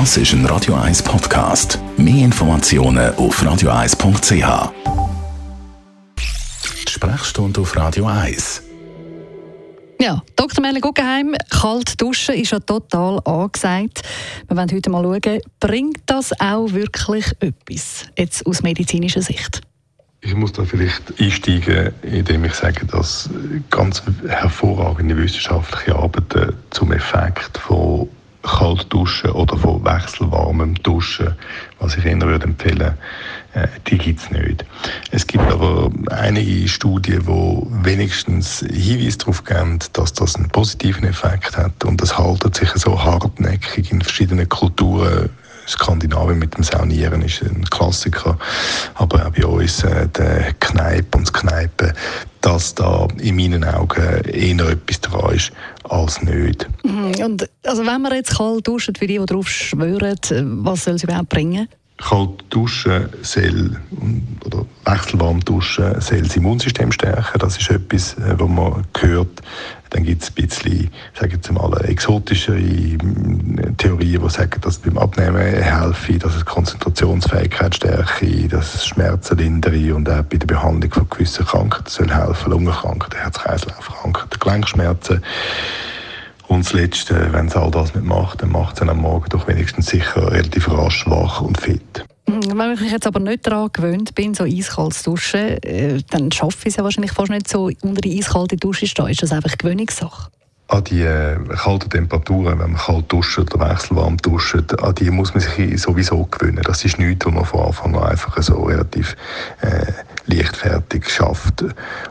Das ist ein Radio 1 Podcast. Mehr Informationen auf radio1.ch. Die Sprechstunde auf Radio 1. Ja, Dr. Melle Guggenheim, kalt duschen ist ja total angesagt. Wir wollen heute mal schauen, bringt das auch wirklich etwas, jetzt aus medizinischer Sicht? Ich muss da vielleicht einsteigen, indem ich sage, dass ganz hervorragende wissenschaftliche Arbeiten zum Effekt von kalt duschen oder von wechselwarmem Duschen, was ich Ihnen würde empfehlen äh, die gibt es nicht. Es gibt aber einige Studien, die wenigstens Hinweise darauf geben, dass das einen positiven Effekt hat und es haltet sich so hartnäckig in verschiedenen Kulturen Skandinavien mit dem Saunieren ist ein Klassiker, aber auch bei uns äh, der Kneipe und das Kneipen, dass da in meinen Augen eher etwas dran ist als nicht. Mhm. Und also wenn man jetzt kalt duscht, für die, die darauf schwören, was soll es überhaupt bringen? Kalt duschen soll, oder wechselwarm duschen soll das Immunsystem stärken. Das ist etwas, äh, was man hört. Dann gibt es ein bisschen, ich sage jetzt mal, exotischere die sagen, dass beim Abnehmen helfe, dass es Konzentrationsfähigkeit stärke, dass es Schmerzen lindere und auch bei der Behandlung von gewissen Krankheiten soll helfen, Lungenkrankheiten, Herz-Kreislauf-Krankheiten, Gelenkschmerzen. Und das Letzte, wenn es all das nicht macht, dann macht es am Morgen doch wenigstens sicher relativ rasch wach und fit. Wenn ich mich jetzt aber nicht daran gewöhnt bin, so eiskalt zu duschen, äh, dann schaffe ich es ja wahrscheinlich fast nicht so, unter die eiskalte Dusche zu stehen. Ist das einfach Gewöhnungssache? An die äh, kalten Temperaturen, wenn man kalt duscht oder wechselwarm duscht, an die muss man sich sowieso gewöhnen. Das ist nichts, was man von Anfang an einfach so relativ äh, leichtfertig schafft.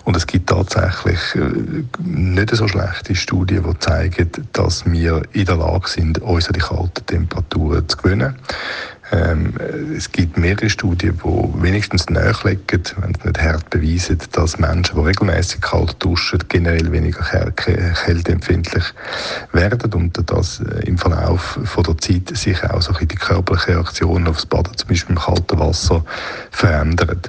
Und es gibt tatsächlich äh, nicht so schlechte Studien, die zeigen, dass wir in der Lage sind, uns an die kalten Temperaturen zu gewöhnen. Ähm, es gibt mehrere Studien, die wenigstens nachlegen, wenn es nicht hart beweisen, dass Menschen, die regelmäßig kalt duschen, generell weniger kälteempfindlich werden und dass äh, im Verlauf von der Zeit sich auch so die körperliche Reaktion aufs Baden, zum Beispiel im kalten Wasser, verändern.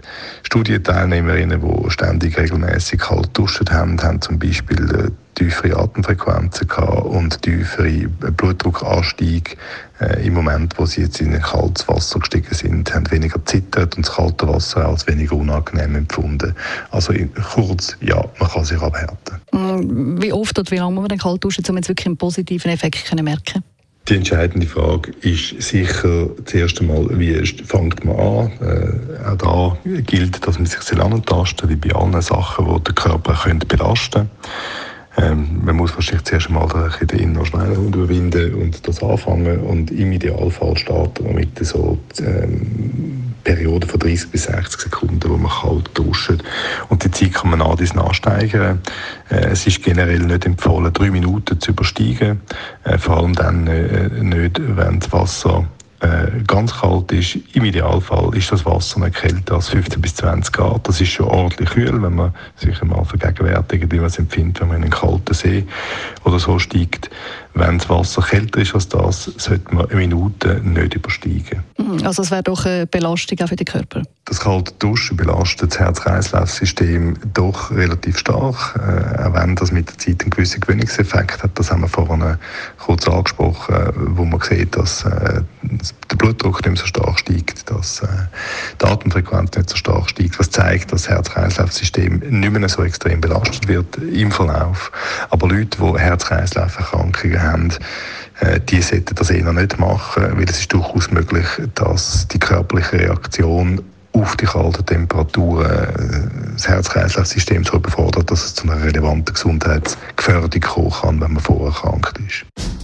Studienteilnehmerinnen, die ständig regelmäßig kalt duschen haben, haben zum Beispiel äh, tiefere Atemfrequenzen gehabt und tiefere Blutdruckanstieg. Äh, Im Moment, wo sie jetzt in ein kaltes Wasser gestiegen sind, haben weniger zittert und das kalte Wasser als weniger unangenehm empfunden. Also kurz, ja, man kann sich abhärten. Mm, wie oft und wie lange muss man denn kalt duschen, um jetzt wirklich einen positiven Effekt zu merken? Die entscheidende Frage ist sicher zuerst einmal, wie fängt man an. Äh, auch da gilt, dass man sich antasten wie bei allen Sachen, die den Körper können belasten können. Ähm, man muss wahrscheinlich zuerst einmal den inneren Schneidehund überwinden und das anfangen und im Idealfall starten wir mit so ähm, Periode von 30 bis 60 Sekunden, wo man kalt duscht. Und die Zeit kann man an dies nachsteigern. Äh, es ist generell nicht empfohlen, drei Minuten zu übersteigen. Äh, vor allem dann äh, nicht, wenn das Wasser äh, ganz kalt ist, im Idealfall ist das Wasser nicht kälter als 15 bis 20 Grad. Das ist schon ordentlich kühl, wenn man sich einmal vergegenwärtigt, wie man es empfindet, wenn man in einen kalten See oder so steigt. Wenn das Wasser kälter ist als das, sollte man eine Minute nicht übersteigen. Mhm, also es wäre doch eine Belastung auch für den Körper? Das kalte Duschen belastet das Herz-Kreislauf-System doch relativ stark, äh, auch wenn das mit der Zeit einen gewissen Gewöhnungseffekt hat. Das haben wir vorhin kurz angesprochen, wo man sieht, dass äh, der Blutdruck nicht so stark steigt, dass äh, die Atemfrequenz nicht so stark steigt, was zeigt, dass das Herz-Kreislauf-System nicht mehr so extrem belastet wird im Verlauf. Aber Leute, die Herz-Kreislauf-Erkrankungen haben, äh, die sollten das eher nicht machen, weil es ist durchaus möglich, dass die körperliche Reaktion auf die kalten Temperaturen äh, das Herz-Kreislauf-System so überfordert, dass es zu einer relevanten Gesundheitsgefährdung kommen kann, wenn man vorerkrankt ist.